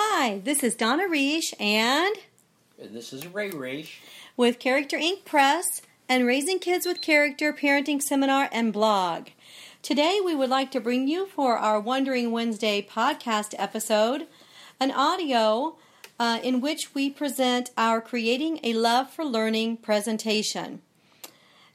Hi, this is Donna Reish and And this is Ray Reish. with Character Ink. Press and Raising Kids with Character Parenting Seminar and Blog. Today we would like to bring you for our Wondering Wednesday podcast episode an audio uh, in which we present our Creating a Love for Learning presentation.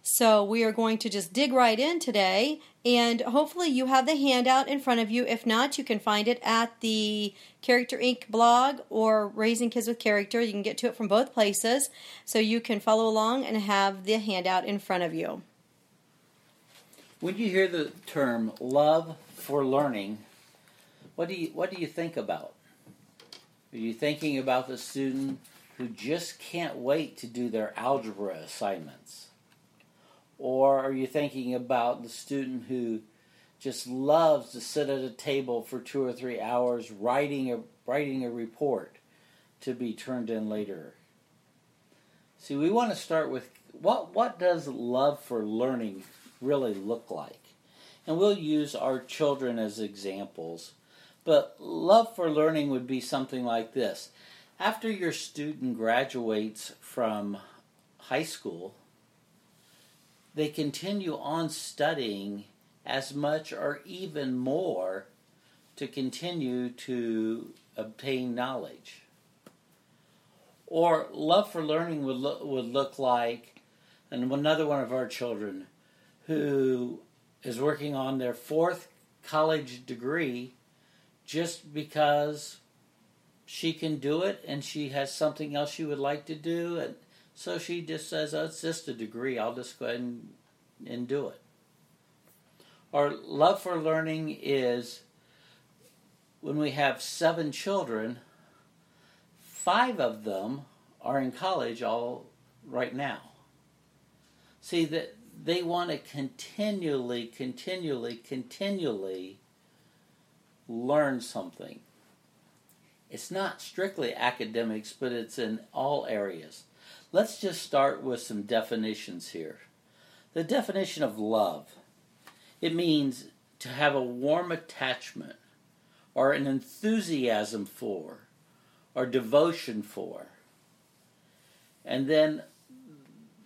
So we are going to just dig right in today, and hopefully you have the handout in front of you. If not, you can find it at the Character Ink. blog or Raising Kids with Character. You can get to it from both places, so you can follow along and have the handout in front of you. When you hear the term love for learning, what do you what do you think about? Are you thinking about the student who just can't wait to do their algebra assignments? Or are you thinking about the student who just loves to sit at a table for two or three hours writing a writing a report to be turned in later? See, we want to start with what what does love for learning really look like? And we'll use our children as examples. But love for learning would be something like this. After your student graduates from high school, they continue on studying as much or even more to continue to obtain knowledge. Or love for learning would look, would look like, and another one of our children who is working on their fourth college degree just because she can do it and she has something else she would like to do and so she just says oh, it's just a degree. I'll just go ahead and, and do it. Our love for learning is when we have seven children five of them are in college all right now. See that they want to continually continually continually learn something. It's not strictly academics but it's in all areas let's just start with some definitions here. The definition of love it means to have a warm attachment or an enthusiasm for or devotion for. And then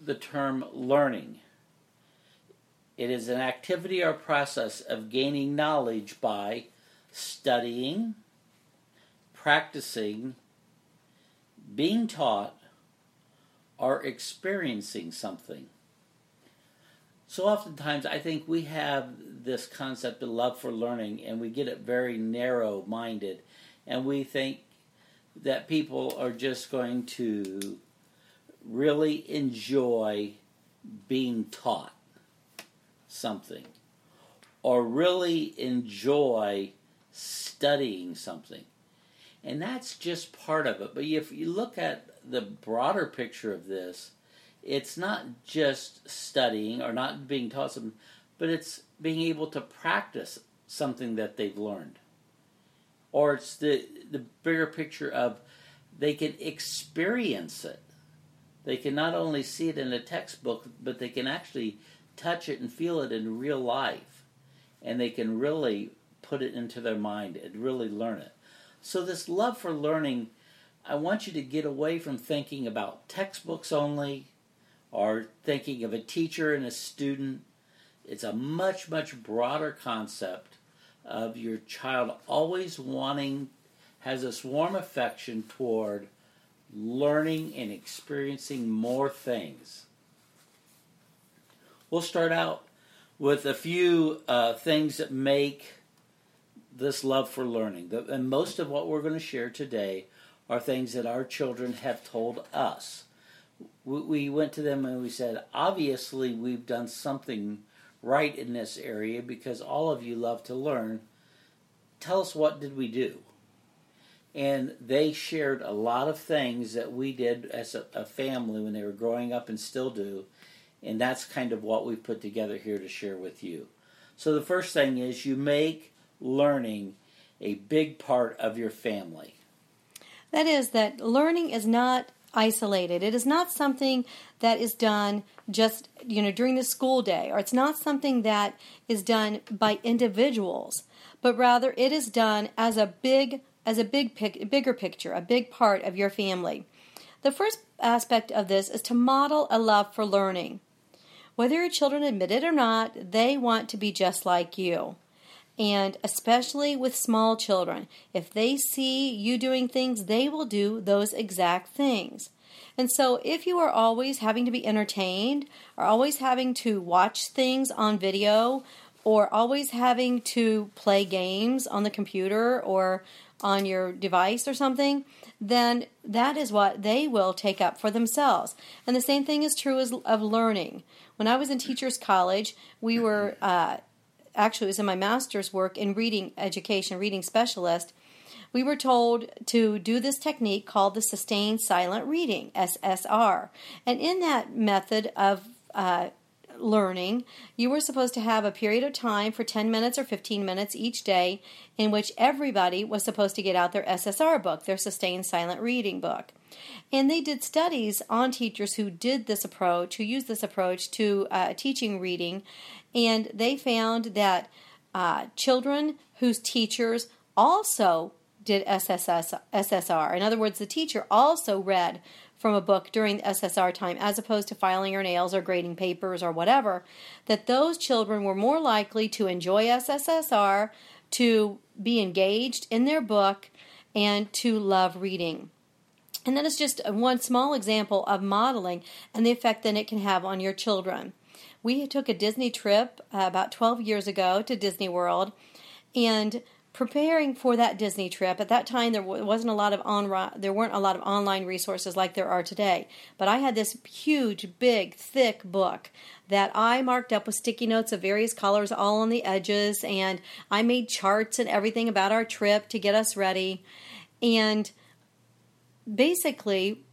the term learning. It is an activity or process of gaining knowledge by studying, practicing, being taught, or experiencing something. So oftentimes I think we have this concept of love for learning and we get it very narrow minded and we think that people are just going to really enjoy being taught something or really enjoy studying something. And that's just part of it. But if you look at the broader picture of this, it's not just studying or not being taught something, but it's being able to practice something that they've learned. Or it's the, the bigger picture of they can experience it. They can not only see it in a textbook, but they can actually touch it and feel it in real life. And they can really put it into their mind and really learn it. So, this love for learning, I want you to get away from thinking about textbooks only or thinking of a teacher and a student. It's a much, much broader concept of your child always wanting, has this warm affection toward learning and experiencing more things. We'll start out with a few uh, things that make this love for learning. And most of what we're going to share today are things that our children have told us. We went to them and we said, obviously, we've done something right in this area because all of you love to learn. Tell us what did we do? And they shared a lot of things that we did as a, family when they were growing up and still do. And that's kind of what we put together here to share with you. So the first thing is you make learning a big part of your family. That is, that learning is not isolated. It is not something that is done just, you know, during the school day, or it's not something that is done by individuals, but rather it is done as a big as a big pic- bigger picture, a big part of your family. The first aspect of this is to model a love for learning. Whether your children admit it or not, they want to be just like you. And especially with small children, if they see you doing things, they will do those exact things. And so, if you are always having to be entertained, or always having to watch things on video, or always having to play games on the computer or on your device or something, then that is what they will take up for themselves. And the same thing is true as, of learning. When I was in teachers' college, we were uh, actually it was in my master's work in reading education, reading specialist. We were told to do this technique called the sustained silent reading (SSR), and in that method of uh, learning, you were supposed to have a period of time for 10 minutes or 15 minutes each day in which everybody was supposed to get out their SSR book, their sustained silent reading book. And they did studies on teachers who did this approach, who used this approach to uh, teaching reading, and they found that uh, children whose teachers also did SSS, SSR, in other words, the teacher also read from a book during the SSR time as opposed to filing her nails or grading papers or whatever, that those children were more likely to enjoy SSSR, to be engaged in their book, and to love reading. And that is just one small example of modeling and the effect that it can have on your children. We took a Disney trip uh, about 12 years ago to Disney World, and preparing for that Disney trip, at that time there wasn't a lot of on there weren't a lot of online resources like there are today. But I had this huge, big, thick book that I marked up with sticky notes of various colors all on the edges, and I made charts and everything about our trip to get us ready. And basically,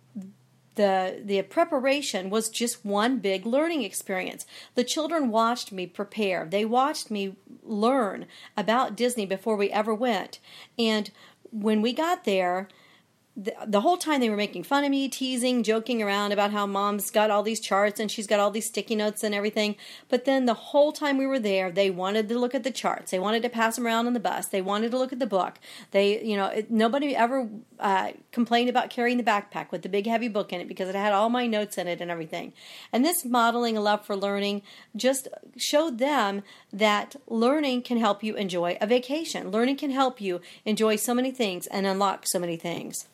the the preparation was just one big learning experience. The children watched me prepare. They watched me learn about Disney before we ever went. And when we got there, the, the whole time they were making fun of me, teasing, joking around about how mom's got all these charts and she's got all these sticky notes and everything. But then the whole time we were there, they wanted to look at the charts. They wanted to pass them around on the bus. They wanted to look at the book. They, you know, it, nobody ever uh, complained about carrying the backpack with the big heavy book in it because it had all my notes in it and everything. And this modeling a love for learning just showed them that learning can help you enjoy a vacation. Learning can help you enjoy so many things and unlock so many things.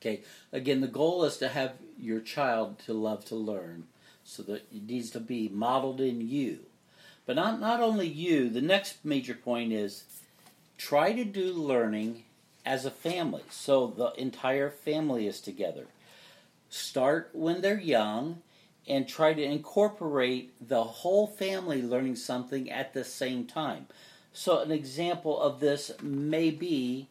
Okay, again, the goal is to have your child to love to learn, so that it needs to be modeled in you. But not, not only you, the next major point is try to do learning as a family, so the entire family is together. Start when they're young and try to incorporate the whole family learning something at the same time. So, an example of this may be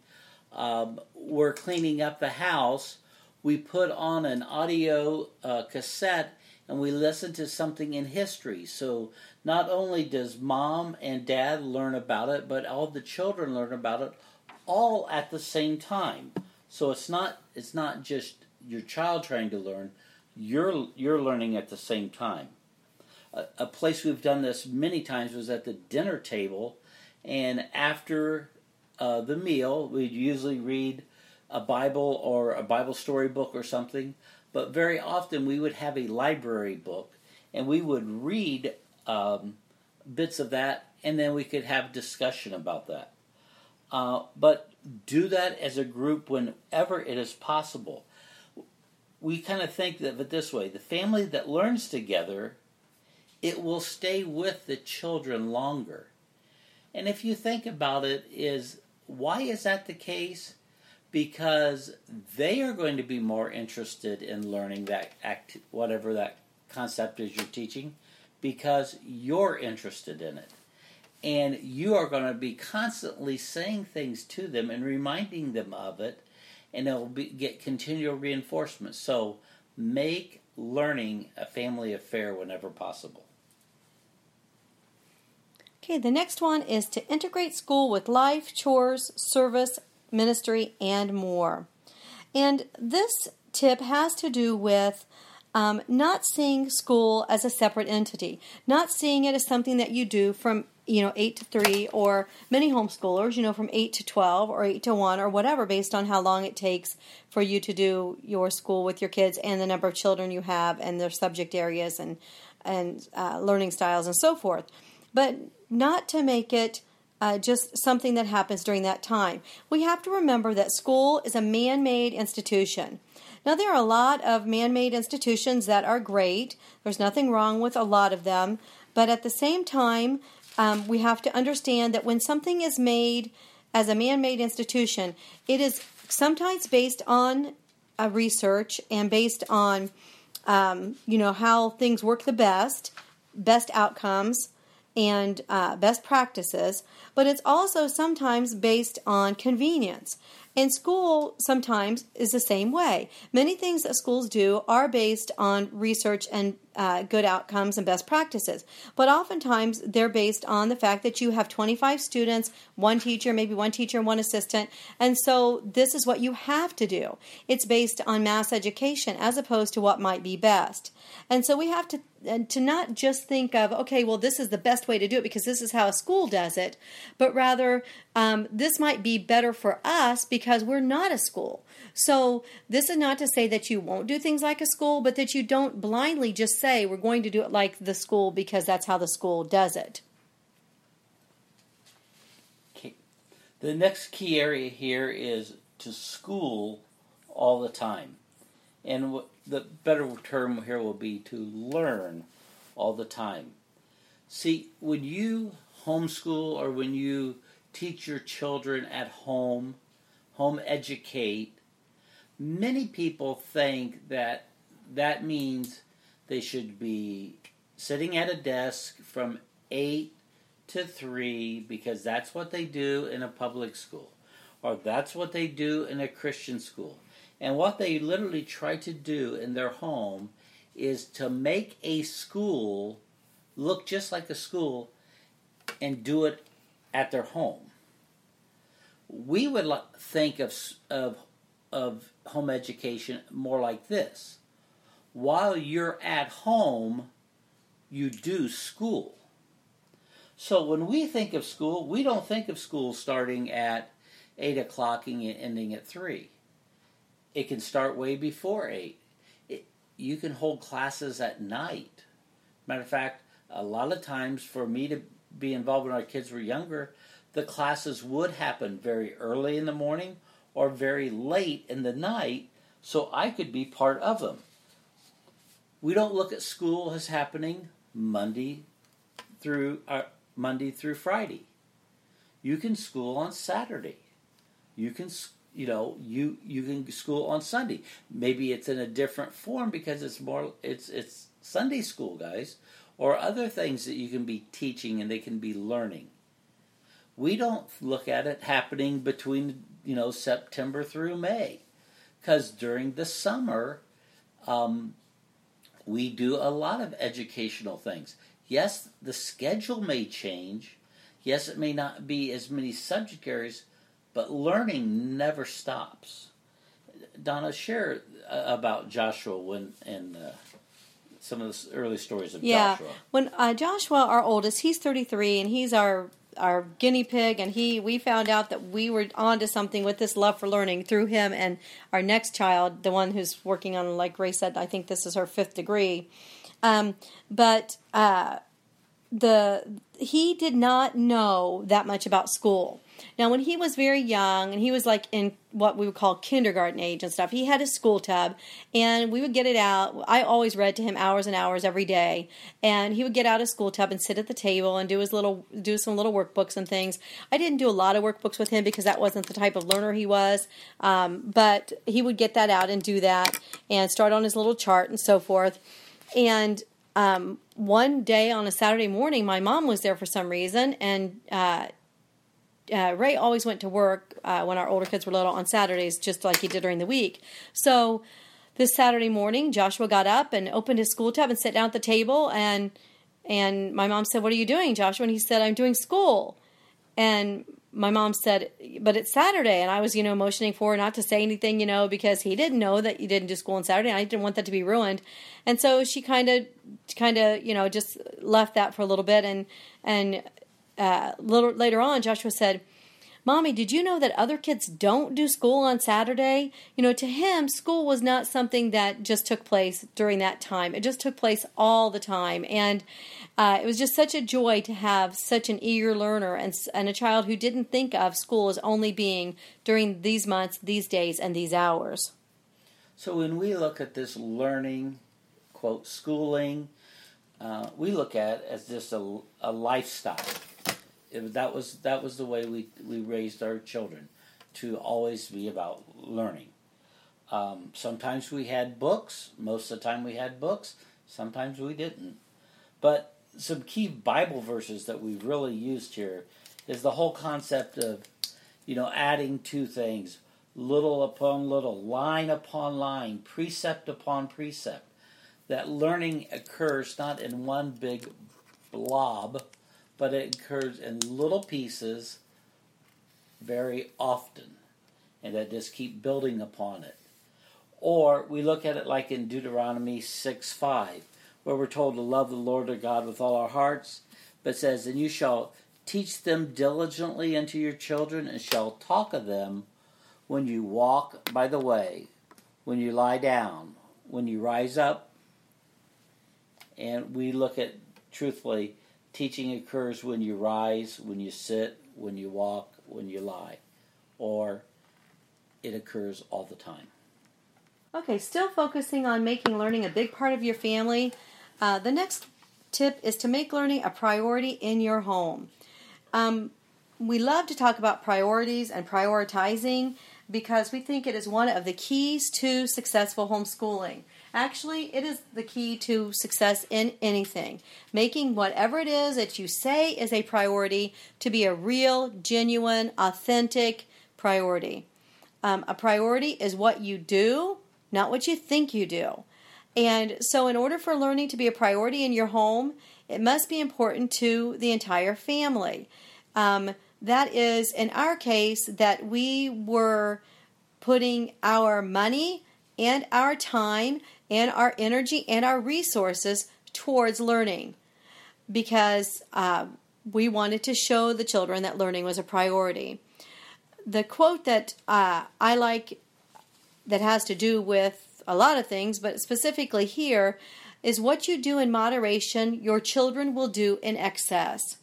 um, we're cleaning up the house, we put on an audio uh, cassette and we listen to something in history. So not only does mom and dad learn about it, but all the children learn about it all at the same time. So it's not it's not just your child trying to learn, you're you're learning at the same time. A, a place we've done this many times was at the dinner table, and after uh, the meal, we'd usually read a Bible or a Bible story book or something, but very often we would have a library book and we would read um, bits of that and then we could have discussion about that. Uh, but do that as a group whenever it is possible. We kind of think of it this way the family that learns together, it will stay with the children longer. And if you think about it, is why is that the case? Because they are going to be more interested in learning that act, whatever that concept is you're teaching, because you're interested in it. And you are going to be constantly saying things to them and reminding them of it, and it will be, get continual reinforcement. So make learning a family affair whenever possible. Okay, the next one is to integrate school with life, chores, service, ministry, and more. And this tip has to do with um, not seeing school as a separate entity, not seeing it as something that you do from you know, 8 to 3, or many homeschoolers, you know, from 8 to 12 or 8 to 1 or whatever, based on how long it takes for you to do your school with your kids and the number of children you have and their subject areas and, and uh, learning styles and so forth. But not to make it uh, just something that happens during that time. We have to remember that school is a man made institution. Now, there are a lot of man made institutions that are great. There's nothing wrong with a lot of them. But at the same time, um, we have to understand that when something is made as a man made institution, it is sometimes based on a research and based on um, you know how things work the best, best outcomes, and uh, best practices. But it's also sometimes based on convenience. And school sometimes is the same way. Many things that schools do are based on research and uh, good outcomes and best practices. But oftentimes they're based on the fact that you have 25 students, one teacher, maybe one teacher one assistant. And so this is what you have to do. It's based on mass education as opposed to what might be best. And so we have to to not just think of okay well this is the best way to do it because this is how a school does it but rather um, this might be better for us because we're not a school so this is not to say that you won't do things like a school but that you don't blindly just say we're going to do it like the school because that's how the school does it okay. the next key area here is to school all the time and the better term here will be to learn all the time. See, when you homeschool or when you teach your children at home, home educate, many people think that that means they should be sitting at a desk from 8 to 3 because that's what they do in a public school or that's what they do in a Christian school. And what they literally try to do in their home is to make a school look just like a school and do it at their home. We would think of, of, of home education more like this. While you're at home, you do school. So when we think of school, we don't think of school starting at 8 o'clock and ending at 3 it can start way before 8. It, you can hold classes at night. Matter of fact, a lot of times for me to be involved when our kids were younger, the classes would happen very early in the morning or very late in the night so I could be part of them. We don't look at school as happening Monday through uh, Monday through Friday. You can school on Saturday. You can you know you you can school on Sunday. Maybe it's in a different form because it's more it's it's Sunday school, guys, or other things that you can be teaching and they can be learning. We don't look at it happening between you know September through May, because during the summer, um, we do a lot of educational things. Yes, the schedule may change. Yes, it may not be as many subject areas, but learning never stops. Donna, share uh, about Joshua when and uh, some of the early stories of yeah. Joshua. When uh, Joshua, our oldest, he's 33, and he's our our guinea pig, and he we found out that we were onto something with this love for learning through him and our next child, the one who's working on, like Ray said, I think this is her fifth degree. Um, but uh, the he did not know that much about school. Now, when he was very young and he was like in what we would call kindergarten age and stuff, he had a school tub and we would get it out. I always read to him hours and hours every day. And he would get out a school tub and sit at the table and do his little, do some little workbooks and things. I didn't do a lot of workbooks with him because that wasn't the type of learner he was. Um, but he would get that out and do that and start on his little chart and so forth. And um, one day on a Saturday morning, my mom was there for some reason, and uh, uh, Ray always went to work uh, when our older kids were little on Saturdays, just like he did during the week. So this Saturday morning, Joshua got up and opened his school tab and sat down at the table. And and my mom said, "What are you doing, Joshua?" And he said, "I'm doing school." And my mom said, "But it's Saturday," and I was, you know, motioning for not to say anything, you know, because he didn't know that you didn't do school on Saturday, and I didn't want that to be ruined. And so she kind of, kind of, you know, just left that for a little bit, and and uh, little later on, Joshua said, Mommy, did you know that other kids don't do school on Saturday? You know, to him, school was not something that just took place during that time. It just took place all the time. And uh, it was just such a joy to have such an eager learner and, and a child who didn't think of school as only being during these months, these days, and these hours. So when we look at this learning, quote, schooling, uh, we look at it as just a, a lifestyle it, that was that was the way we we raised our children to always be about learning. Um, sometimes we had books. Most of the time we had books. Sometimes we didn't. But some key Bible verses that we've really used here is the whole concept of, you know, adding two things, little upon little, line upon line, precept upon precept. That learning occurs not in one big blob, but it occurs in little pieces very often, and that just keep building upon it. Or we look at it like in Deuteronomy 6 5, where we're told to love the Lord our God with all our hearts, but says, And you shall teach them diligently unto your children, and shall talk of them when you walk by the way, when you lie down, when you rise up. And we look at, truthfully, Teaching occurs when you rise, when you sit, when you walk, when you lie, or it occurs all the time. Okay, still focusing on making learning a big part of your family. Uh, the next tip is to make learning a priority in your home. Um, we love to talk about priorities and prioritizing because we think it is one of the keys to successful homeschooling. Actually, it is the key to success in anything. Making whatever it is that you say is a priority to be a real, genuine, authentic priority. Um, a priority is what you do, not what you think you do. And so, in order for learning to be a priority in your home, it must be important to the entire family. Um, that is, in our case, that we were putting our money and our time and our energy and our resources towards learning because uh, we wanted to show the children that learning was a priority. The quote that uh, I like that has to do with a lot of things, but specifically here, is what you do in moderation, your children will do in excess.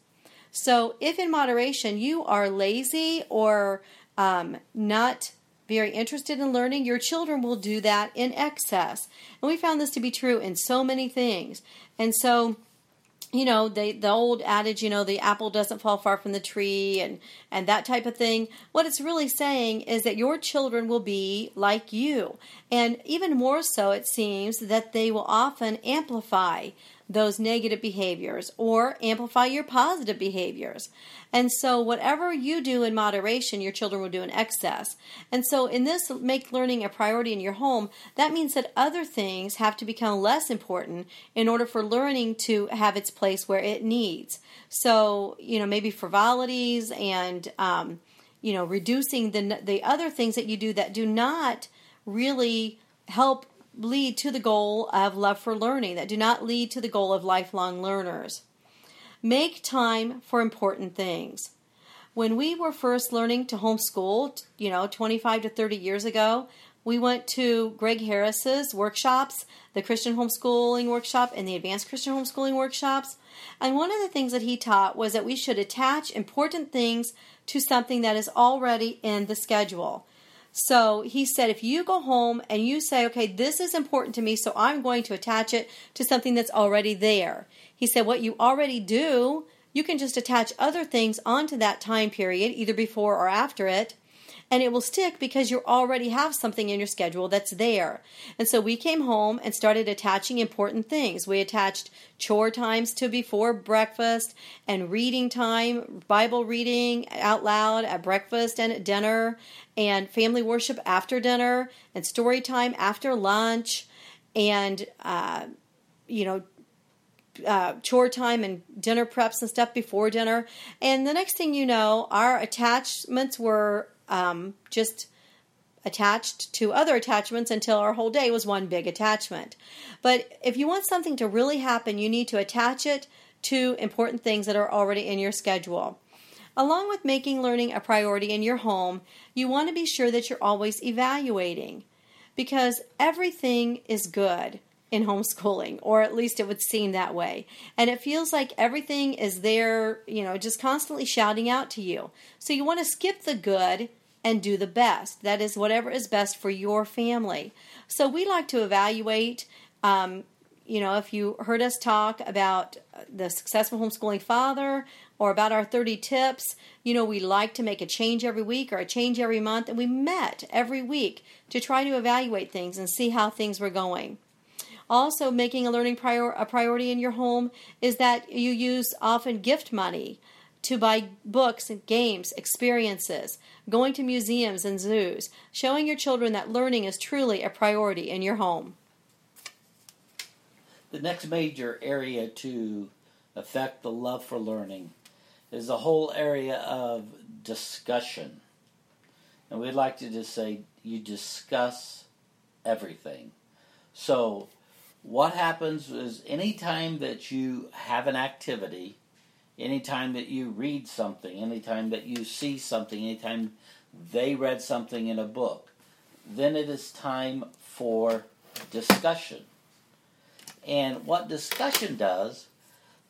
So, if in moderation you are lazy or um, not very interested in learning, your children will do that in excess. And we found this to be true in so many things. And so, you know, the the old adage, you know, the apple doesn't fall far from the tree and and that type of thing. What it's really saying is that your children will be like you. And even more so it seems that they will often amplify those negative behaviors or amplify your positive behaviors. And so, whatever you do in moderation, your children will do in excess. And so, in this make learning a priority in your home, that means that other things have to become less important in order for learning to have its place where it needs. So, you know, maybe frivolities and, um, you know, reducing the, the other things that you do that do not really help lead to the goal of love for learning, that do not lead to the goal of lifelong learners. Make time for important things. When we were first learning to homeschool, you know, 25 to 30 years ago, we went to Gregg Harris's workshops, the Christian homeschooling workshop and the advanced Christian homeschooling workshops. And one of the things that he taught was that we should attach important things to something that is already in the schedule. So he said, if you go home and you say, okay, this is important to me, so I'm going to attach it to something that's already there. He said, what you already do, you can just attach other things onto that time period, either before or after it, and it will stick because you already have something in your schedule that's there. And so we came home and started attaching important things. We attached chore times to before breakfast and reading time, Bible reading out loud at breakfast and at dinner, and family worship after dinner, and story time after lunch, and, uh, you know, uh, chore time and dinner preps and stuff before dinner. And the next thing you know, our attachments were um, just attached to other attachments until our whole day was one big attachment. But if you want something to really happen, you need to attach it to important things that are already in your schedule. Along with making learning a priority in your home, you want to be sure that you're always evaluating because everything is good in homeschooling, or at least it would seem that way. And it feels like everything is there, you know, just constantly shouting out to you. So you want to skip the good and do the best. That is whatever is best for your family. So we like to evaluate. Um, you know, if you heard us talk about the successful homeschooling father or about our 30 tips, you know, we like to make a change every week or a change every month, and we met every week to try to evaluate things and see how things were going. Also, making a learning prior- a priority in your home is that you use often gift money to buy books, and games, experiences, going to museums and zoos, showing your children that learning is truly a priority in your home. The next major area to affect the love for learning is the whole area of discussion. And we'd like to just say you discuss everything. So, what happens is anytime that you have an activity, anytime that you read something, anytime that you see something, anytime they read something in a book, then it is time for discussion. And what discussion does,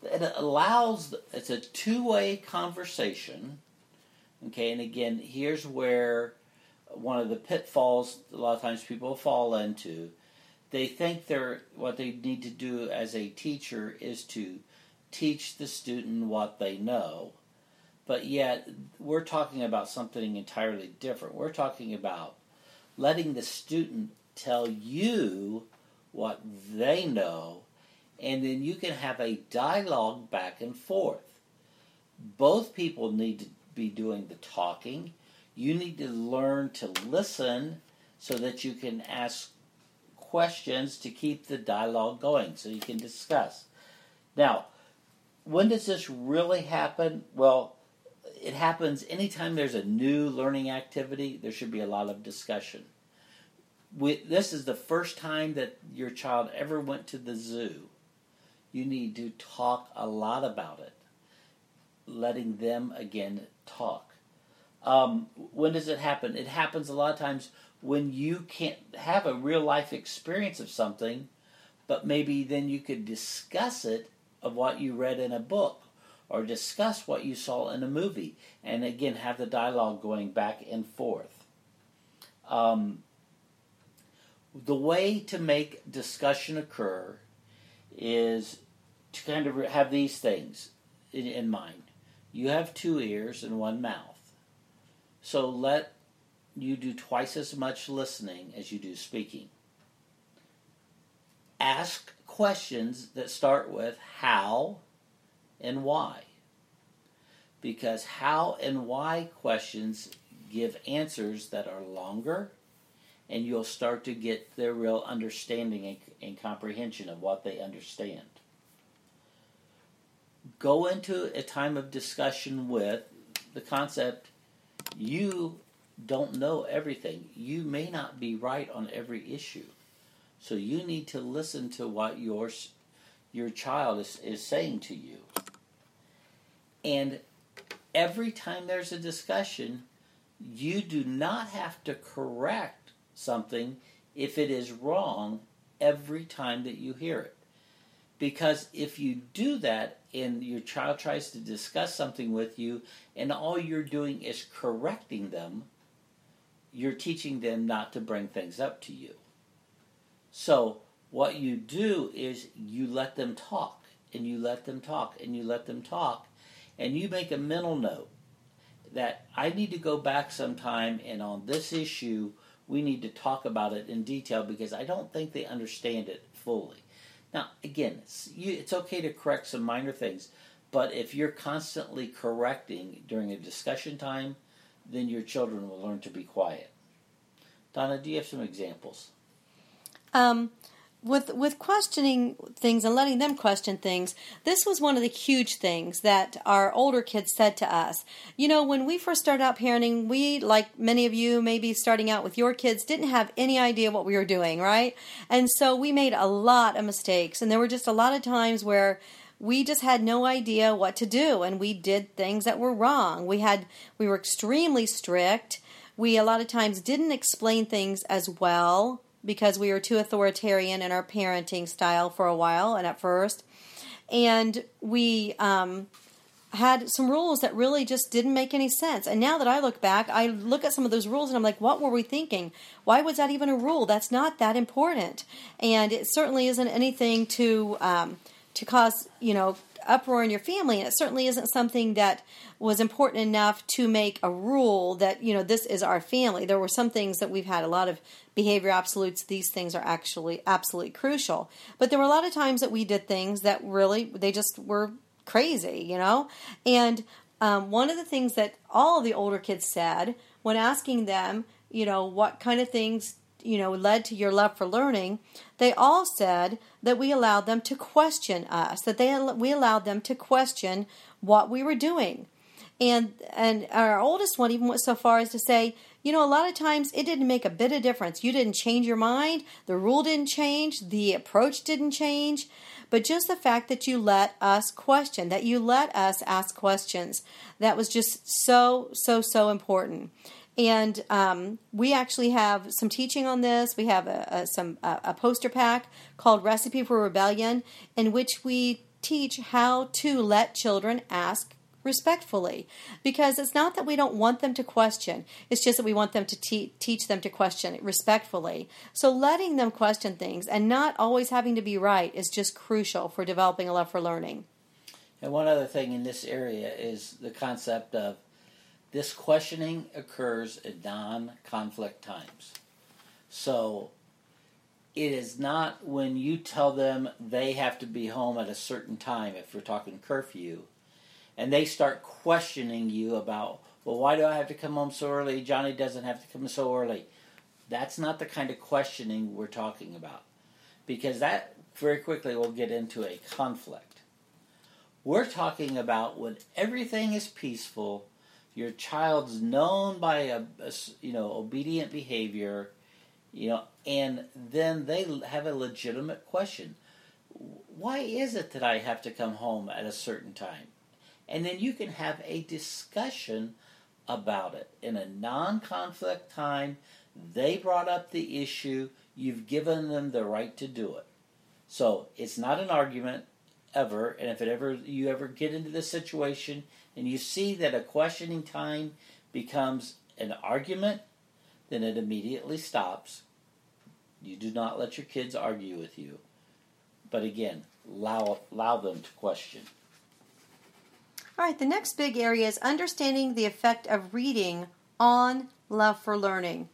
it allows, it's a two way conversation. Okay, and again, here's where one of the pitfalls a lot of times people fall into. They think they're what they need to do as a teacher is to teach the student what they know. But yet, we're talking about something entirely different. We're talking about letting the student tell you what they know, and then you can have a dialogue back and forth. Both people need to be doing the talking. You need to learn to listen so that you can ask questions to keep the dialogue going so you can discuss. Now, when does this really happen? Well, it happens anytime there's a new learning activity, there should be a lot of discussion. We, this is the first time that your child ever went to the zoo. You need to talk a lot about it, letting them again talk. Um, when does it happen? It happens a lot of times when you can't have a real life experience of something, but maybe then you could discuss it of what you read in a book or discuss what you saw in a movie and again have the dialogue going back and forth. Um, the way to make discussion occur is to kind of have these things in, in mind. You have two ears and one mouth. So let you do twice as much listening as you do speaking. Ask questions that start with how and why. Because how and why questions give answers that are longer, and you'll start to get their real understanding and, and comprehension of what they understand. Go into a time of discussion with the concept you don't know everything. You may not be right on every issue. So you need to listen to what your your child is, is saying to you. And every time there's a discussion, you do not have to correct something if it is wrong every time that you hear it. Because if you do that and your child tries to discuss something with you and all you're doing is correcting them, you're teaching them not to bring things up to you. So, what you do is you let them talk, and you let them talk, and you let them talk, and you make a mental note that I need to go back sometime and on this issue, we need to talk about it in detail because I don't think they understand it fully. Now, again, it's, you, it's okay to correct some minor things, but if you're constantly correcting during a discussion time, then your children will learn to be quiet. Donna, do you have some examples? Um, with with questioning things and letting them question things, this was one of the huge things that our older kids said to us. You know, when we first started out parenting, we, like many of you, maybe starting out with your kids, didn't have any idea what we were doing, right? And so we made a lot of mistakes, and there were just a lot of times where we just had no idea what to do and we did things that were wrong. We had we were extremely strict. We a lot of times didn't explain things as well because we were too authoritarian in our parenting style for a while and at first. And we um, had some rules that really just didn't make any sense. And now that I look back, I look at some of those rules and I'm like, what were we thinking? Why was that even a rule? That's not that important. And it certainly isn't anything to um, to cause, you know, uproar in your family. And it certainly isn't something that was important enough to make a rule that, you know, this is our family. There were some things that we've had a lot of behavior absolutes. These things are actually absolutely crucial. But there were a lot of times that we did things that really, they just were crazy, you know? And um, one of the things that all the older kids said when asking them, you know, what kind of things, you know, led to your love for learning, they all said that we allowed them to question us, that they we allowed them to question what we were doing. And and our oldest one even went so far as to say, you know, a lot of times it didn't make a bit of difference. You didn't change your mind, the rule didn't change, the approach didn't change but just the fact that you let us question, that you let us ask questions, that was just so, so, so important. And um, we actually have some teaching on this. We have a, a some a, a poster pack called "Recipe for Rebellion," in which we teach how to let children ask respectfully. Because it's not that we don't want them to question. It's just that we want them to te- teach them to question respectfully. So letting them question things and not always having to be right is just crucial for developing a love for learning. And one other thing in this area is the concept of this questioning occurs in non-conflict times so it is not when you tell them they have to be home at a certain time if we're talking curfew and they start questioning you about, well, why do I have to come home so early? Johnny doesn't have to come so early. That's not the kind of questioning we're talking about because that very quickly will get into a conflict. We're talking about when everything is peaceful, your child's known by a, a you know obedient behavior, you know, and then they have a legitimate question. Why is it that I have to come home at a certain time? and then you can have a discussion about it in a non conflict time. They brought up the issue, you've given them the right to do it. So it's not an argument ever, and if it ever you ever get into this situation and you see that a questioning time becomes an argument, then it immediately stops. You do not let your kids argue with you. But again, allow, allow them to question. All right, the next big area is understanding the effect of reading on love for learning.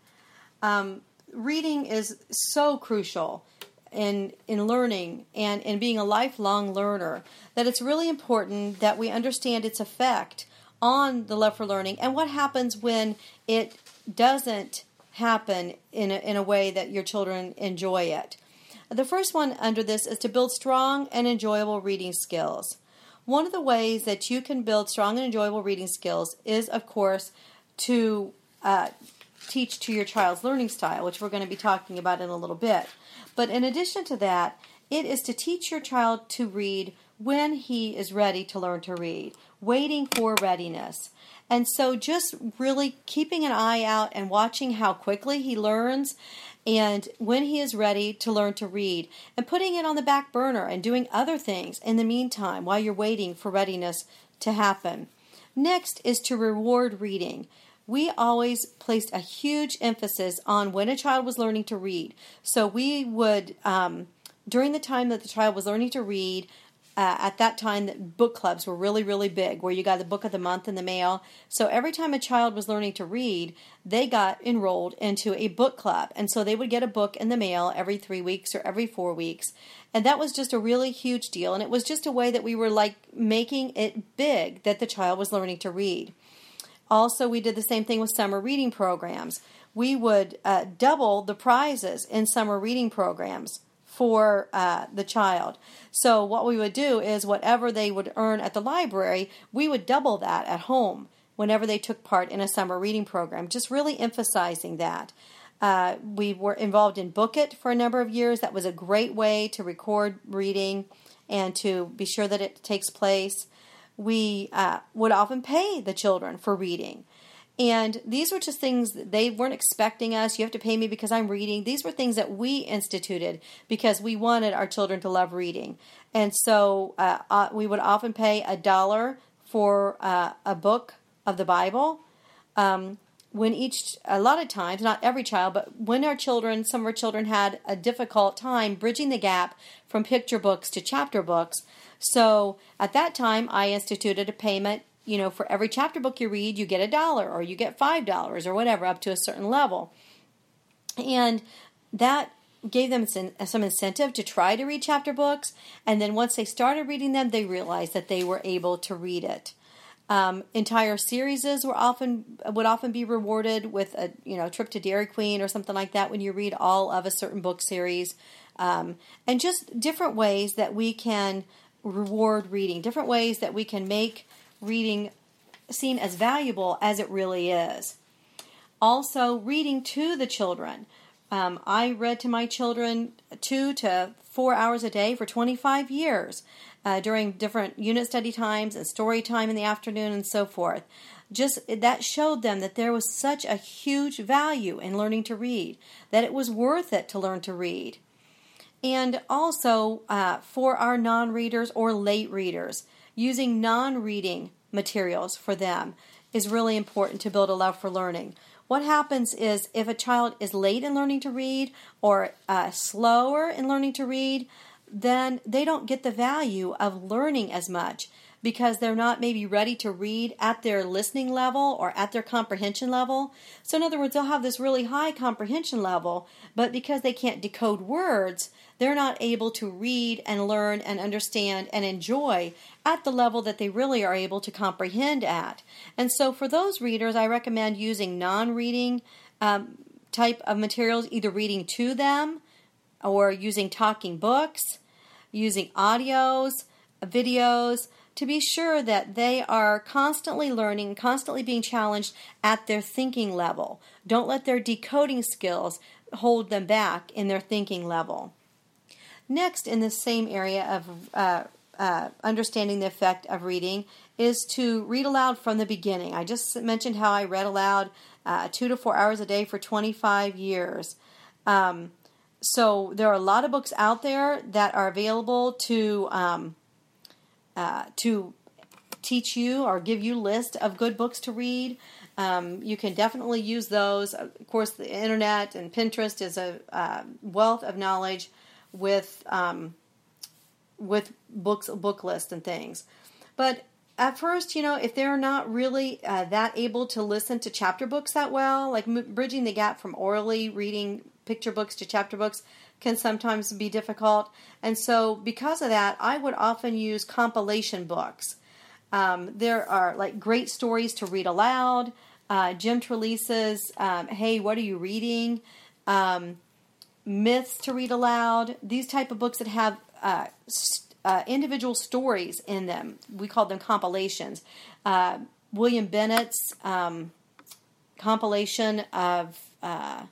Um, reading is so crucial in in learning and in being a lifelong learner that it's really important that we understand its effect on the love for learning and what happens when it doesn't happen in a, in a way that your children enjoy it. The first one under this is to build strong and enjoyable reading skills. One of the ways that you can build strong and enjoyable reading skills is, of course, to uh, teach to your child's learning style, which we're going to be talking about in a little bit. But in addition to that, it is to teach your child to read when he is ready to learn to read, waiting for readiness. And so just really keeping an eye out and watching how quickly he learns and when he is ready to learn to read and putting it on the back burner and doing other things in the meantime while you're waiting for readiness to happen. Next is to reward reading. We always placed a huge emphasis on when a child was learning to read. So we would, um, during the time that the child was learning to read, uh, at that time that book clubs were really really big where you got the book of the month in the mail. So every time a child was learning to read they got enrolled into a book club. And so they would get a book in the mail every three weeks or every four weeks. And that was just a really huge deal. And it was just a way that we were like making it big that the child was learning to read also we did the same thing with summer reading programs we would uh, double the prizes in summer reading programs for uh, the child. So, what we would do is whatever they would earn at the library, we would double that at home whenever they took part in a summer reading program, just really emphasizing that. Uh, we were involved in Book It for a number of years. That was a great way to record reading and to be sure that it takes place. We uh, would often pay the children for reading. And these were just things they weren't expecting us. You have to pay me because I'm reading. These were things that we instituted because we wanted our children to love reading. And so uh, uh, we would often pay a dollar for uh, a book of the Bible. Um, when each, a lot of times, not every child, but when our children, some of our children had a difficult time bridging the gap from picture books to chapter books. So at that time, I instituted a payment. You know, for every chapter book you read, you get a dollar or you get five dollars or whatever up to a certain level. And that gave them some incentive to try to read chapter books. And then once they started reading them, they realized that they were able to read it. Um, entire series were often would often be rewarded with a you know trip to Dairy Queen or something like that when you read all of a certain book series, um, and just different ways that we can reward reading, different ways that we can make reading seem as valuable as it really is. Also, reading to the children. Um, I read to my children two to four hours a day for 25 years uh, during different unit study times and story time in the afternoon and so forth. Just that showed them that there was such a huge value in learning to read, that it was worth it to learn to read. And also uh, for our non readers or late readers, using non reading materials for them is really important to build a love for learning. What happens is if a child is late in learning to read or uh, slower in learning to read, then they don't get the value of learning as much because they're not maybe ready to read at their listening level or at their comprehension level. So, in other words, they'll have this really high comprehension level, but because they can't decode words, they're not able to read and learn and understand and enjoy at the level that they really are able to comprehend at. And so, for those readers, I recommend using non reading um, type of materials, either reading to them or using talking books using audios, videos, to be sure that they are constantly learning, constantly being challenged at their thinking level. Don't let their decoding skills hold them back in their thinking level. Next, in the same area of uh, uh, understanding the effect of reading, is to read aloud from the beginning. I just mentioned how I read aloud uh, two to four hours a day for 25 years. Um, so there are a lot of books out there that are available to um, uh, to teach you or give you list of good books to read. Um, you can definitely use those. Of course, the internet and Pinterest is a uh, wealth of knowledge with um, with books, book lists and things. But at first, you know, if they're not really uh, that able to listen to chapter books that well, like m- bridging the gap from orally reading picture books to chapter books can sometimes be difficult. And so, because of that, I would often use compilation books. Um, there are like great stories to read aloud. Uh, Jim Trelease's um, "Hey, what are you reading?" Um, myths to read aloud. These type of books that have uh, st- uh, individual stories in them. We call them compilations. Uh, William Bennett's um, compilation of uh,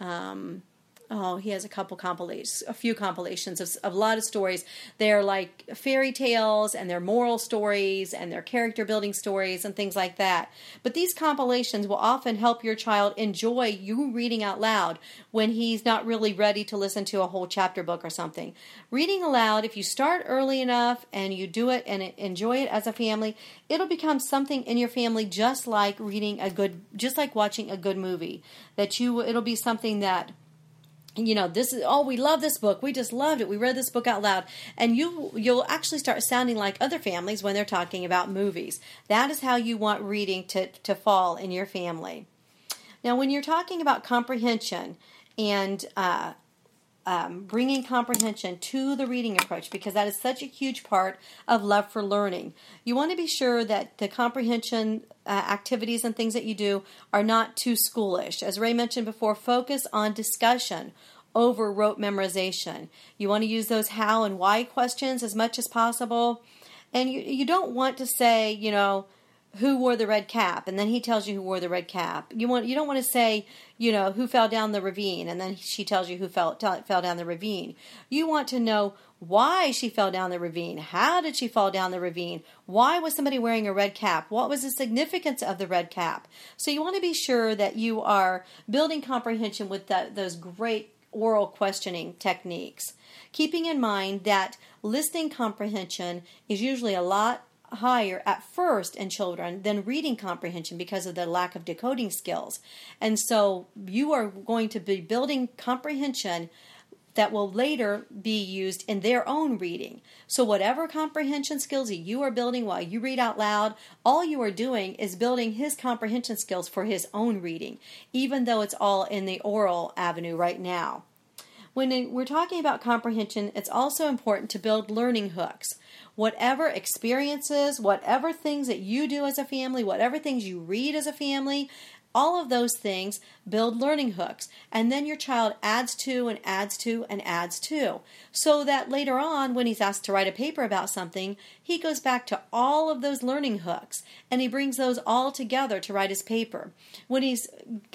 um, oh, he has a couple compilations, a few compilations of, of, a lot of stories. They're like fairy tales and they're moral stories and they're character building stories and things like that. But these compilations will often help your child enjoy you reading out loud when he's not really ready to listen to a whole chapter book or something. Reading aloud, if you start early enough and you do it and enjoy it as a family, it'll become something in your family just like reading a good, just like watching a good movie. That you, it'll be something that you know this is oh we love this book. We just loved it. We read this book out loud. And you you'll actually start sounding like other families when they're talking about movies. That is how you want reading to to fall in your family. Now when you're talking about comprehension and uh, um, bringing comprehension to the reading approach because that is such a huge part of love for learning. You want to be sure that the comprehension uh, activities and things that you do are not too schoolish. As Ray mentioned before, focus on discussion over rote memorization. You want to use those how and why questions as much as possible. And you, you don't want to say, you know, who wore the red cap and then he tells you who wore the red cap. You want you don't want to say you know who fell down the ravine and then she tells you who fell t- fell down the ravine. You want to know why she fell down the ravine. How did she fall down the ravine? Why was somebody wearing a red cap? What was the significance of the red cap? So you want to be sure that you are building comprehension with that, those great oral questioning techniques. Keeping in mind that listening comprehension is usually a lot higher at first in children than reading comprehension because of the lack of decoding skills. And so you are going to be building comprehension that will later be used in their own reading. So, whatever comprehension skills you are building while you read out loud, all you are doing is building his comprehension skills for his own reading, even though it's all in the oral avenue right now. When we're talking about comprehension, it's also important to build learning hooks whatever experiences, whatever things that you do as a family, whatever things you read as a family, all of those things build learning hooks. And then your child adds to and adds to and adds to. So that later on, when he's asked to write a paper about something, he goes back to all of those learning hooks and he brings those all together to write his paper. When he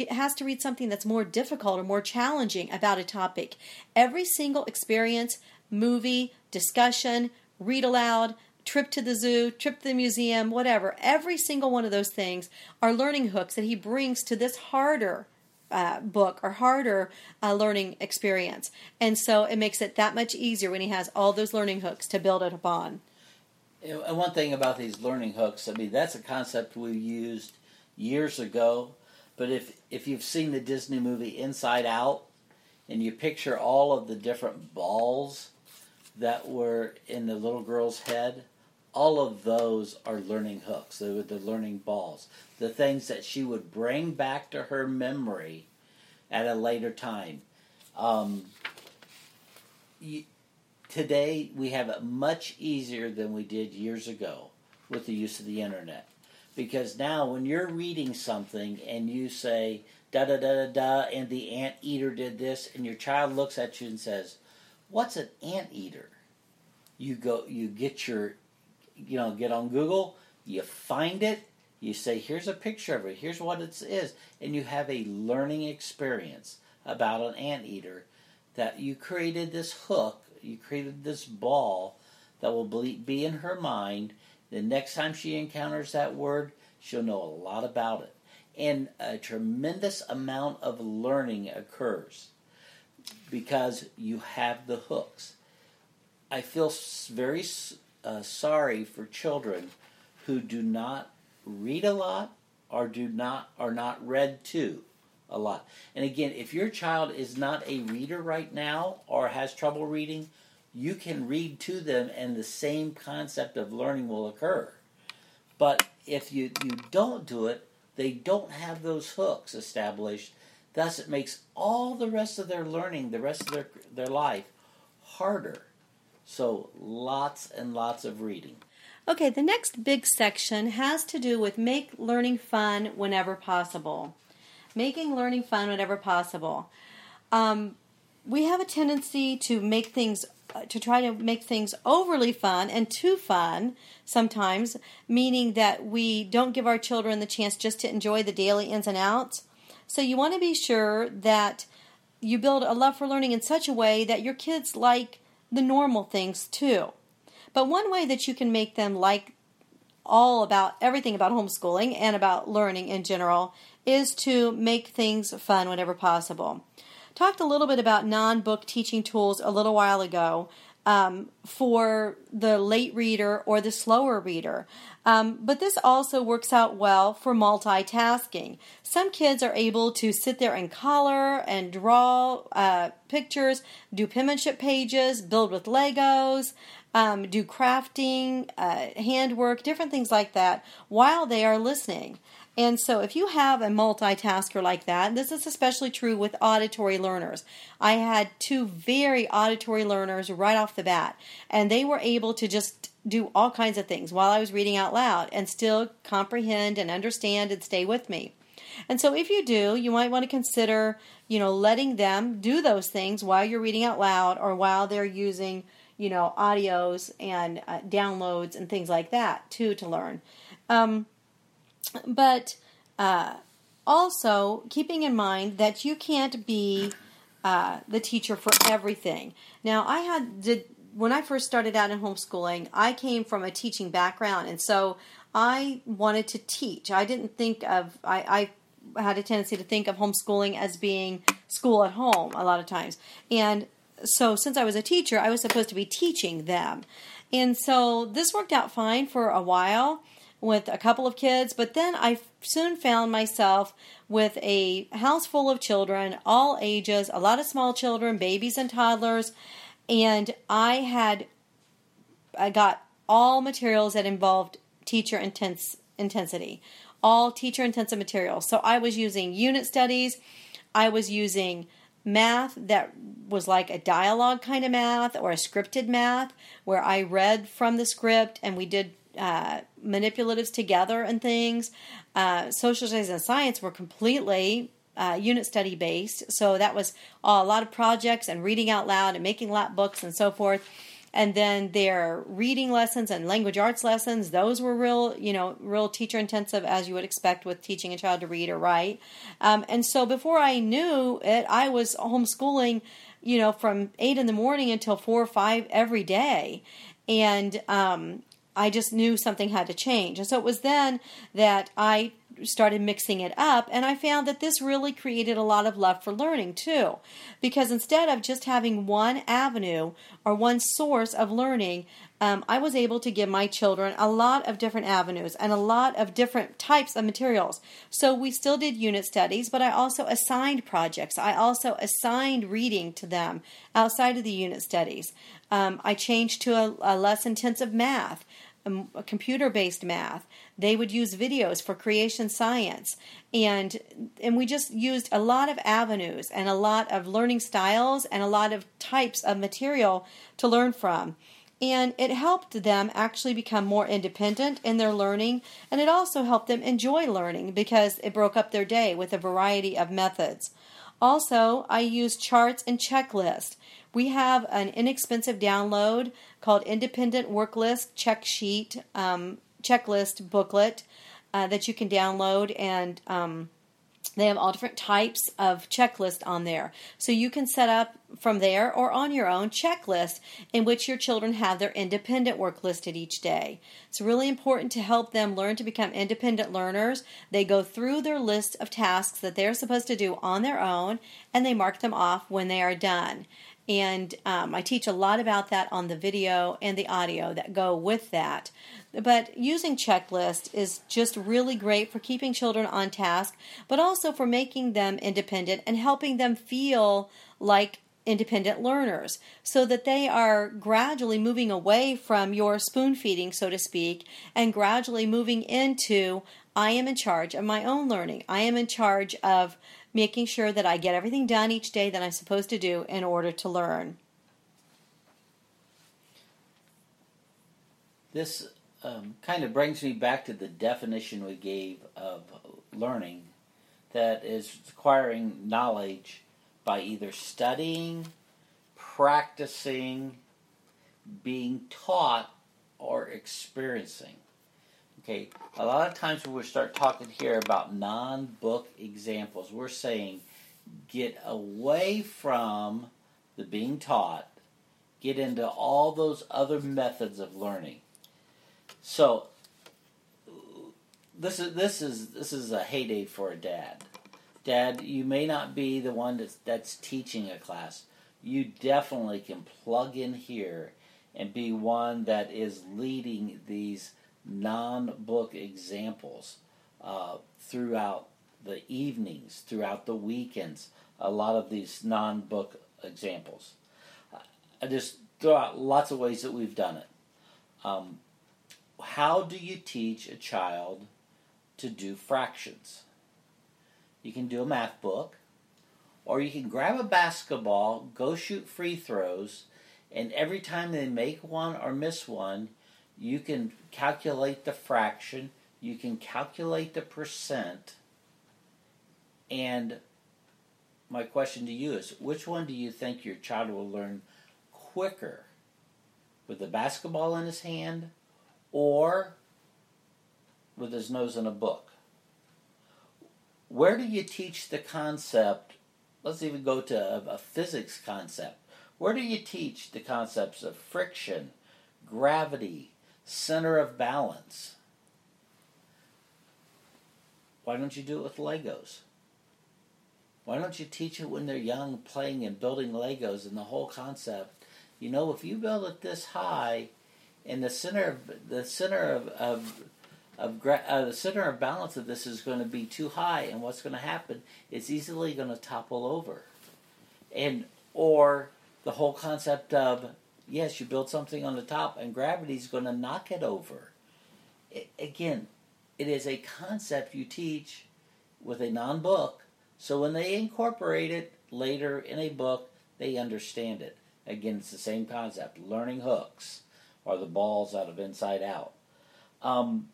has to read something that's more difficult or more challenging about a topic, every single experience, movie, discussion, read aloud, trip to the zoo, trip to the museum, whatever. Every single one of those things are learning hooks that he brings to this harder uh, book or harder uh, learning experience. And so it makes it that much easier when he has all those learning hooks to build it upon. And one thing about these learning hooks, I mean, that's a concept we used years ago. But if if you've seen the Disney movie Inside Out, and you picture all of the different balls that were in the little girl's head, all of those are learning hooks. They were the learning balls, the things that she would bring back to her memory at a later time. Um, today, we have it much easier than we did years ago with the use of the internet. Because now, when you're reading something and you say, da da da da da, and the anteater did this, and your child looks at you and says, What's an anteater? You go, you get your, you know, get on Google, you find it, you say, here's a picture of it, here's what it is, and you have a learning experience about an anteater that you created this hook, you created this ball that will be in her mind. The next time she encounters that word, she'll know a lot about it. And a tremendous amount of learning occurs because you have the hooks. I feel very uh, sorry for children who do not read a lot or do not are not read to a lot. And again, if your child is not a reader right now or has trouble reading, you can read to them and the same concept of learning will occur. But if you, you don't do it, they don't have those hooks established Thus, it makes all the rest of their learning, the rest of their, their life, harder. So, lots and lots of reading. Okay, the next big section has to do with make learning fun whenever possible. Making learning fun whenever possible. Um, we have a tendency to make things to try to make things overly fun and too fun sometimes, meaning that we don't give our children the chance just to enjoy the daily ins and outs. So you want to be sure that you build a love for learning in such a way that your kids like the normal things too. But one way that you can make them like all about everything about homeschooling and about learning in general is to make things fun whenever possible. Talked a little bit about non book teaching tools a little while ago um, for the late reader or the slower reader. Um, but this also works out well for multitasking. Some kids are able to sit there and color and draw uh, pictures, do penmanship pages, build with Legos, um, do crafting, uh, handwork, different things like that while they are listening. And so, if you have a multitasker like that, this is especially true with auditory learners. I had two very auditory learners right off the bat, and they were able to just do all kinds of things while I was reading out loud and still comprehend and understand and stay with me. And so, if you do, you might want to consider, you know, letting them do those things while you're reading out loud or while they're using, you know, audios and uh, downloads and things like that too to learn. Um, but uh, also keeping in mind that you can't be uh, the teacher for everything. Now, I had did when I first started out in homeschooling, I came from a teaching background, and so I wanted to teach. I didn't think of I, I had a tendency to think of homeschooling as being school at home a lot of times, and so since I was a teacher, I was supposed to be teaching them, and so this worked out fine for a while with a couple of kids, but then I soon found myself with a house full of children, all ages, a lot of small children, babies and toddlers, and I had I got all materials that involved teacher intense intensity, all teacher intensive materials. So I was using unit studies, I was using math that was like a dialogue kind of math or a scripted math where I read from the script and we did uh, manipulatives together and things. Uh, social studies and science were completely uh, unit study based, so that was a lot of projects and reading out loud and making lap books and so forth. And then their reading lessons and language arts lessons, those were real, you know, real teacher intensive as you would expect with teaching a child to read or write. Um, and so before I knew it, I was homeschooling, you know, from eight in the morning until four or five every day. And um, I just knew something had to change. And so it was then that I started mixing it up and I found that this really created a lot of love for learning too. Because instead of just having one avenue or one source of learning, um, I was able to give my children a lot of different avenues and a lot of different types of materials. So we still did unit studies, but I also assigned projects. I also assigned reading to them outside of the unit studies. Um, I changed to a, a less intensive math computer based math. They would use videos for creation science. And, and we just used a lot of avenues and a lot of learning styles and a lot of types of material to learn from. And it helped them actually become more independent in their learning. And it also helped them enjoy learning because it broke up their day with a variety of methods. Also, I used charts and checklists. We have an inexpensive download called Independent Work List Check Sheet um, Checklist Booklet uh, that you can download, and um, they have all different types of checklist on there. So you can set up from there or on your own checklist in which your children have their independent work listed each day. It's really important to help them learn to become independent learners. They go through their list of tasks that they're supposed to do on their own and they mark them off when they are done. And um, I teach a lot about that on the video and the audio that go with that. But using checklists is just really great for keeping children on task, but also for making them independent and helping them feel like independent learners so that they are gradually moving away from your spoon feeding, so to speak, and gradually moving into I am in charge of my own learning. I am in charge of making sure that I get everything done each day that I'm supposed to do in order to learn. This um, kind of brings me back to the definition we gave of learning that is acquiring knowledge by either studying, practicing, being taught, or experiencing. Okay, a lot of times when we start talking here about non book examples, we're saying get away from the being taught, get into all those other methods of learning. So this is this is this is a heyday for a dad. Dad, you may not be the one that's, that's teaching a class. You definitely can plug in here and be one that is leading these non book examples uh, throughout the evenings, throughout the weekends, a lot of these non book examples. I just throw out lots of ways that we've done it. Um, how do you teach a child to do fractions? You can do a math book, or you can grab a basketball, go shoot free throws, and every time they make one or miss one, you can calculate the fraction, you can calculate the percent, and my question to you is which one do you think your child will learn quicker? With the basketball in his hand or with his nose in a book? where do you teach the concept? Let's even go to a, a physics concept. Where do you teach the concepts of friction, gravity, center of balance? Why don't you do it with Legos? Why don't you teach it when they're young, playing and building Legos and the whole concept? You know, if you build it this high, and the center of the center of of, of uh, the center of balance of this is going to be too high, and what's going to happen? It's easily going to topple over, and or the whole concept of yes, you build something on the top, and gravity is going to knock it over. It, again, it is a concept you teach with a non-book so when they incorporate it later in a book, they understand it. Again, it's the same concept learning hooks or the balls out of inside out. Um,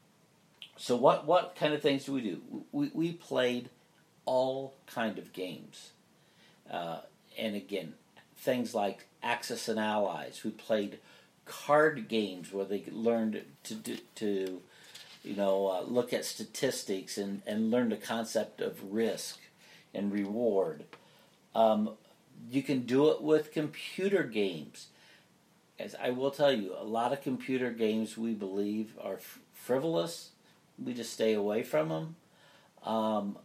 so what, what kind of things do we do? We, we played all kind of games. Uh, and again, things like Axis and Allies. We played card games where they learned to do, to you know uh, look at statistics and, and learn the concept of risk and reward. Um, you can do it with computer games. As I will tell you, a lot of computer games we believe are frivolous. We just stay away from them. Um,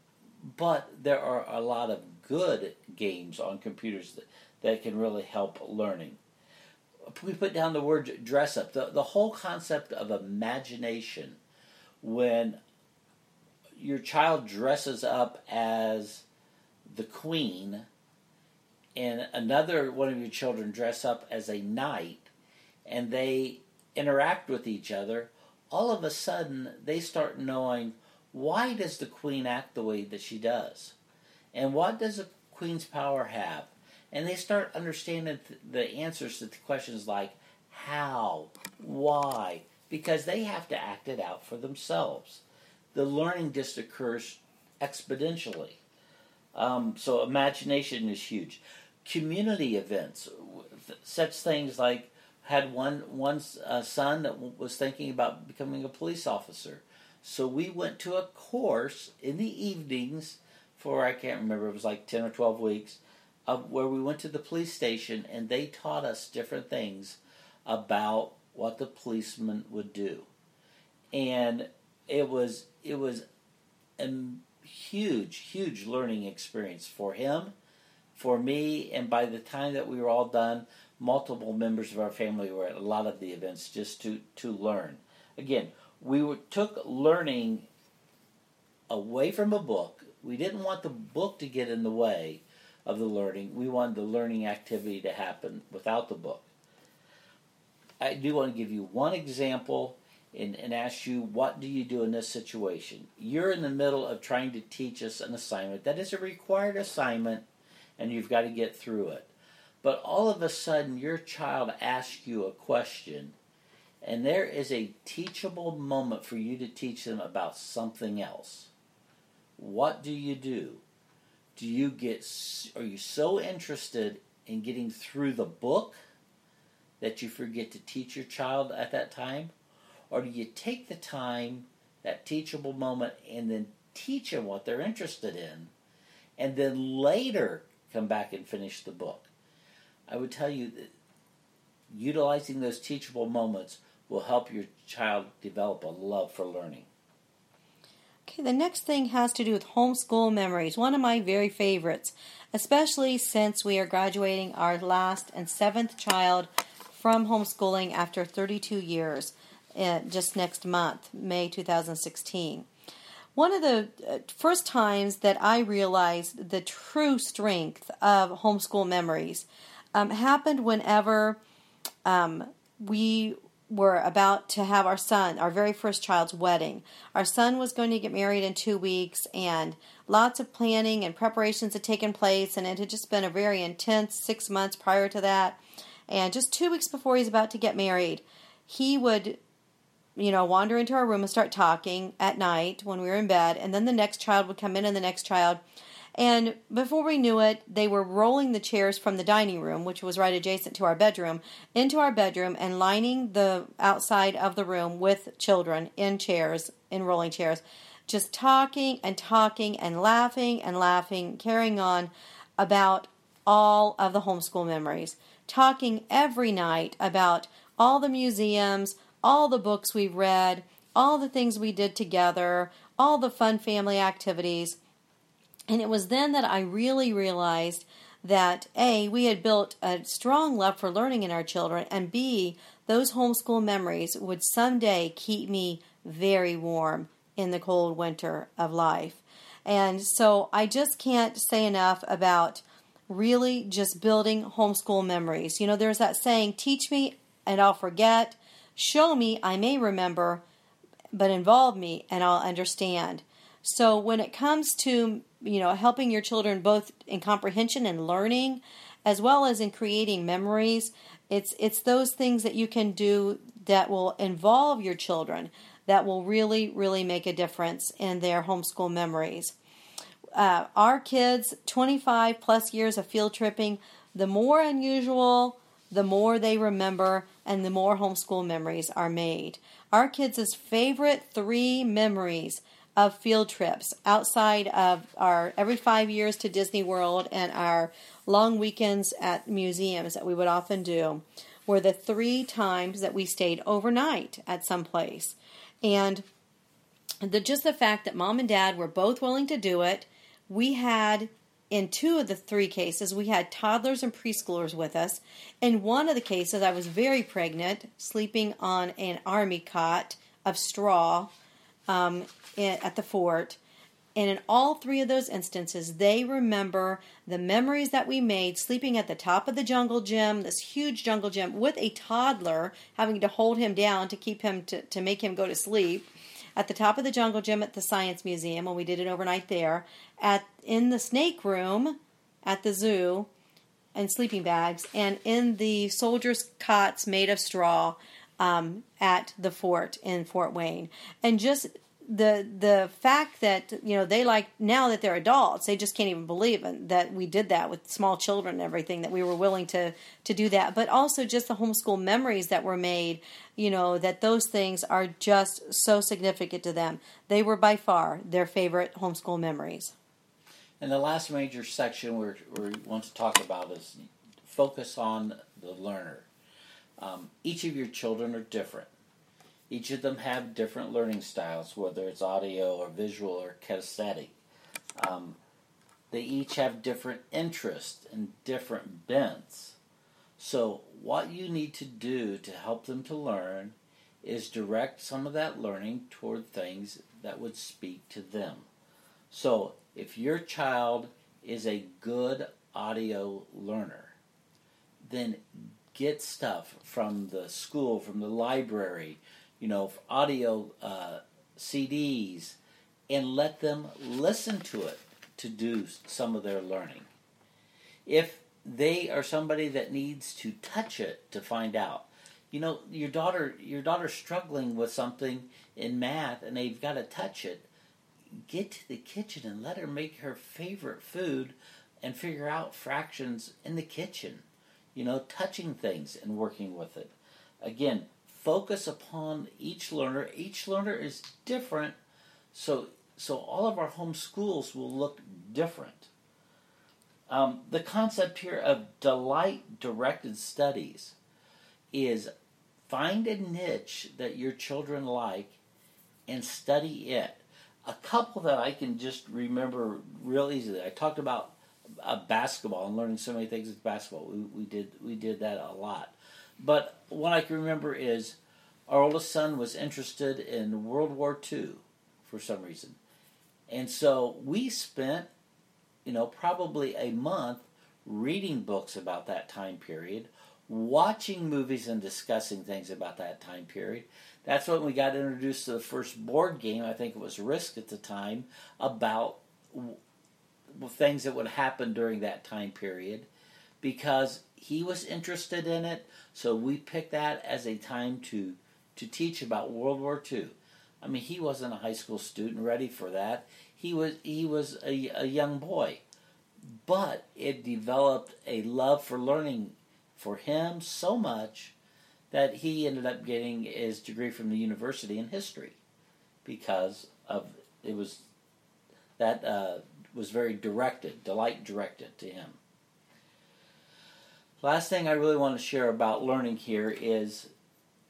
but there are a lot of good games on computers that, that can really help learning. We put down the word dress up. The, the whole concept of imagination when your child dresses up as the queen and another one of your children dress up as a knight and they interact with each other, all of a sudden they start knowing why does the queen act the way that she does? And what does a queen's power have? And they start understanding the answers to the questions like how, why, because they have to act it out for themselves. The learning just occurs exponentially. Um, so imagination is huge. Community events, such things like had one one uh, son that was thinking about becoming a police officer. So we went to a course in the evenings for I can't remember it was like ten or twelve weeks, where we went to the police station and they taught us different things about what the policeman would do, and it was it was um, huge, huge learning experience for him, for me, and by the time that we were all done, multiple members of our family were at a lot of the events just to, to learn. Again, we were, took learning away from a book. We didn't want the book to get in the way of the learning. We want the learning activity to happen without the book. I do want to give you one example and, and ask you, what do you do in this situation? You're in the middle of trying to teach us an assignment that is a required assignment, and you've got to get through it. But all of a sudden, your child asks you a question, and there is a teachable moment for you to teach them about something else. What do you do? Do you get, are you so interested in getting through the book that you forget to teach your child at that time? Or do you take the time, that teachable moment, and then teach them what they're interested in, and then later come back and finish the book? I would tell you that utilizing those teachable moments will help your child develop a love for learning. The next thing has to do with homeschool memories, one of my very favorites, especially since we are graduating our last and seventh child from homeschooling after 32 years just next month, May 2016. One of the uh, first times that I realized the true strength of homeschool memories um, happened whenever um, we were about to have our son, our very first child's wedding. Our son was going to get married in two weeks, and lots of planning and preparations had taken place, and it had just been a very intense six months prior to that. And just two weeks before he's about to get married, he would you know, wander into our room and start talking at night when we were in bed. And then the next child would come in and the next child. And before we knew it, they were rolling the chairs from the dining room, which was right adjacent to our bedroom, into our bedroom and lining the outside of the room with children in chairs, in rolling chairs. just talking and talking and laughing and laughing, carrying on about all of the homeschool memories, talking every night about all the museums, all the books we've read, all the things we did together, all the fun family activities. And it was then that I really realized that A, we had built a strong love for learning in our children, and B, those homeschool memories would someday keep me very warm in the cold winter of life. And so I just can't say enough about really just building homeschool memories. You know, there's that saying, teach me and I'll forget, show me, I may remember, but involve me and I'll understand. So when it comes to, you know, helping your children both in comprehension and learning as well as in creating memories, it's it's those things that you can do that will involve your children that will really really make a difference in their homeschool memories. Uh, our kids, 25 plus years of field tripping, the more unusual, the more they remember, and the more homeschool memories are made. Our kids' favorite three memories of field trips outside of our every five years to Disney World and our long weekends at museums that we would often do were the three times that we stayed overnight at some place. And the, just the fact that mom and dad were both willing to do it, we had in two of the three cases, we had toddlers and preschoolers with us. In one of the cases, I was very pregnant, sleeping on an army cot of straw um, at the fort. And in all three of those instances, they remember the memories that we made sleeping at the top of the jungle gym, this huge jungle gym, with a toddler having to hold him down to keep him to, to make him go to sleep. At the top of the jungle gym at the Science Museum when we did it overnight there, at in the snake room at the zoo, and sleeping bags, and in the soldiers' cots made of straw um, at the fort in Fort Wayne, and just the the fact that you know they like now that they're adults they just can't even believe that we did that with small children and everything that we were willing to to do that. But also just the homeschool memories that were made you know that those things are just so significant to them. They were by far their favorite homeschool memories. And the last major section we we want to talk about is focus on the learner um, each of your children are different each of them have different learning styles, whether it's audio or visual or kinesthetic. Um, they each have different interests and different bents. So, what you need to do to help them to learn is direct some of that learning toward things that would speak to them. So, if your child is a good audio learner, then get stuff from the school, from the library, you know, audio uh, CDs, and let them listen to it to do some of their learning. If they are somebody that needs to touch it to find out, you know, your daughter, your daughter's struggling with something in math, and they've got to touch it. Get to the kitchen and let her make her favorite food, and figure out fractions in the kitchen. You know, touching things and working with it. Again, focus upon each learner. Each learner is different, so so all of our home schools will look different. Um, the concept here of delight directed studies is find a niche that your children like and study it. A couple that I can just remember real easily. I talked about uh, basketball and learning so many things with basketball. We, we did we did that a lot. But what I can remember is our oldest son was interested in World War II for some reason. And so we spent, you know, probably a month reading books about that time period, watching movies and discussing things about that time period. That's when we got introduced to the first board game, I think it was Risk at the time, about things that would happen during that time period because he was interested in it. So we picked that as a time to to teach about World War II. I mean, he wasn't a high school student ready for that. He was he was a, a young boy, but it developed a love for learning for him so much that he ended up getting his degree from the university in history because of it was that uh, was very directed, delight directed to him. Last thing I really want to share about learning here is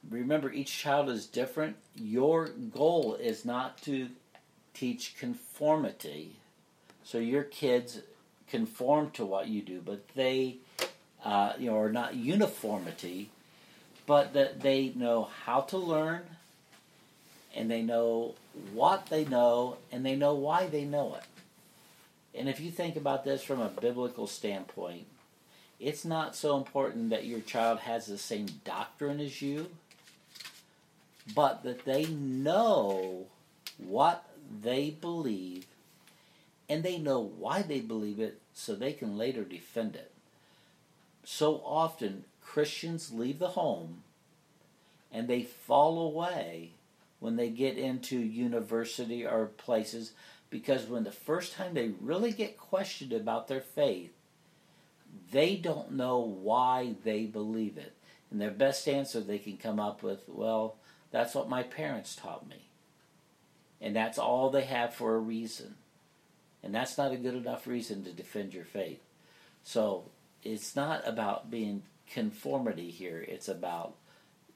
remember each child is different. Your goal is not to teach conformity, so your kids conform to what you do, but they, uh, you know, are not uniformity, but that they know how to learn, and they know what they know, and they know why they know it. And if you think about this from a biblical standpoint, it's not so important that your child has the same doctrine as you, but that they know what they believe and they know why they believe it so they can later defend it. So often, Christians leave the home and they fall away when they get into university or places because when the first time they really get questioned about their faith, they don't know why they believe it. And their best answer they can come up with, well, that's what my parents taught me. And that's all they have for a reason. And that's not a good enough reason to defend your faith. So it's not about being conformity here, it's about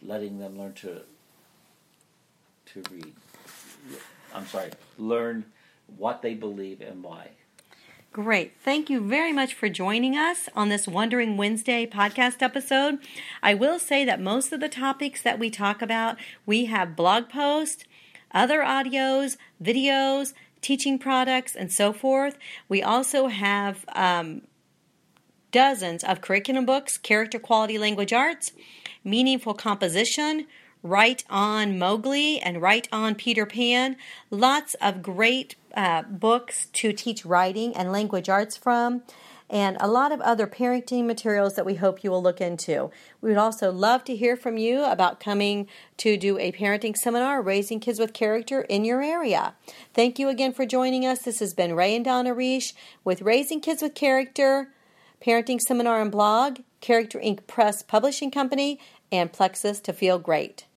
letting them learn to to read. I'm sorry, learn what they believe and why. Great. Thank you very much for joining us on this Wondering Wednesday podcast episode. I will say that most of the topics that we talk about, we have blog posts, other audios, videos, teaching products, and so forth. We also have um, dozens of curriculum books, character quality language arts, meaningful composition, Write on Mowgli and Write on Peter Pan. Lots of great uh, books to teach writing and language arts from, and a lot of other parenting materials that we hope you will look into. We would also love to hear from you about coming to do a parenting seminar, Raising Kids with Character, in your area. Thank you again for joining us. This has been Ray and Donna Reish with Raising Kids with Character, Parenting Seminar and Blog, Character Ink Press Publishing Company, and Plexus to Feel Great.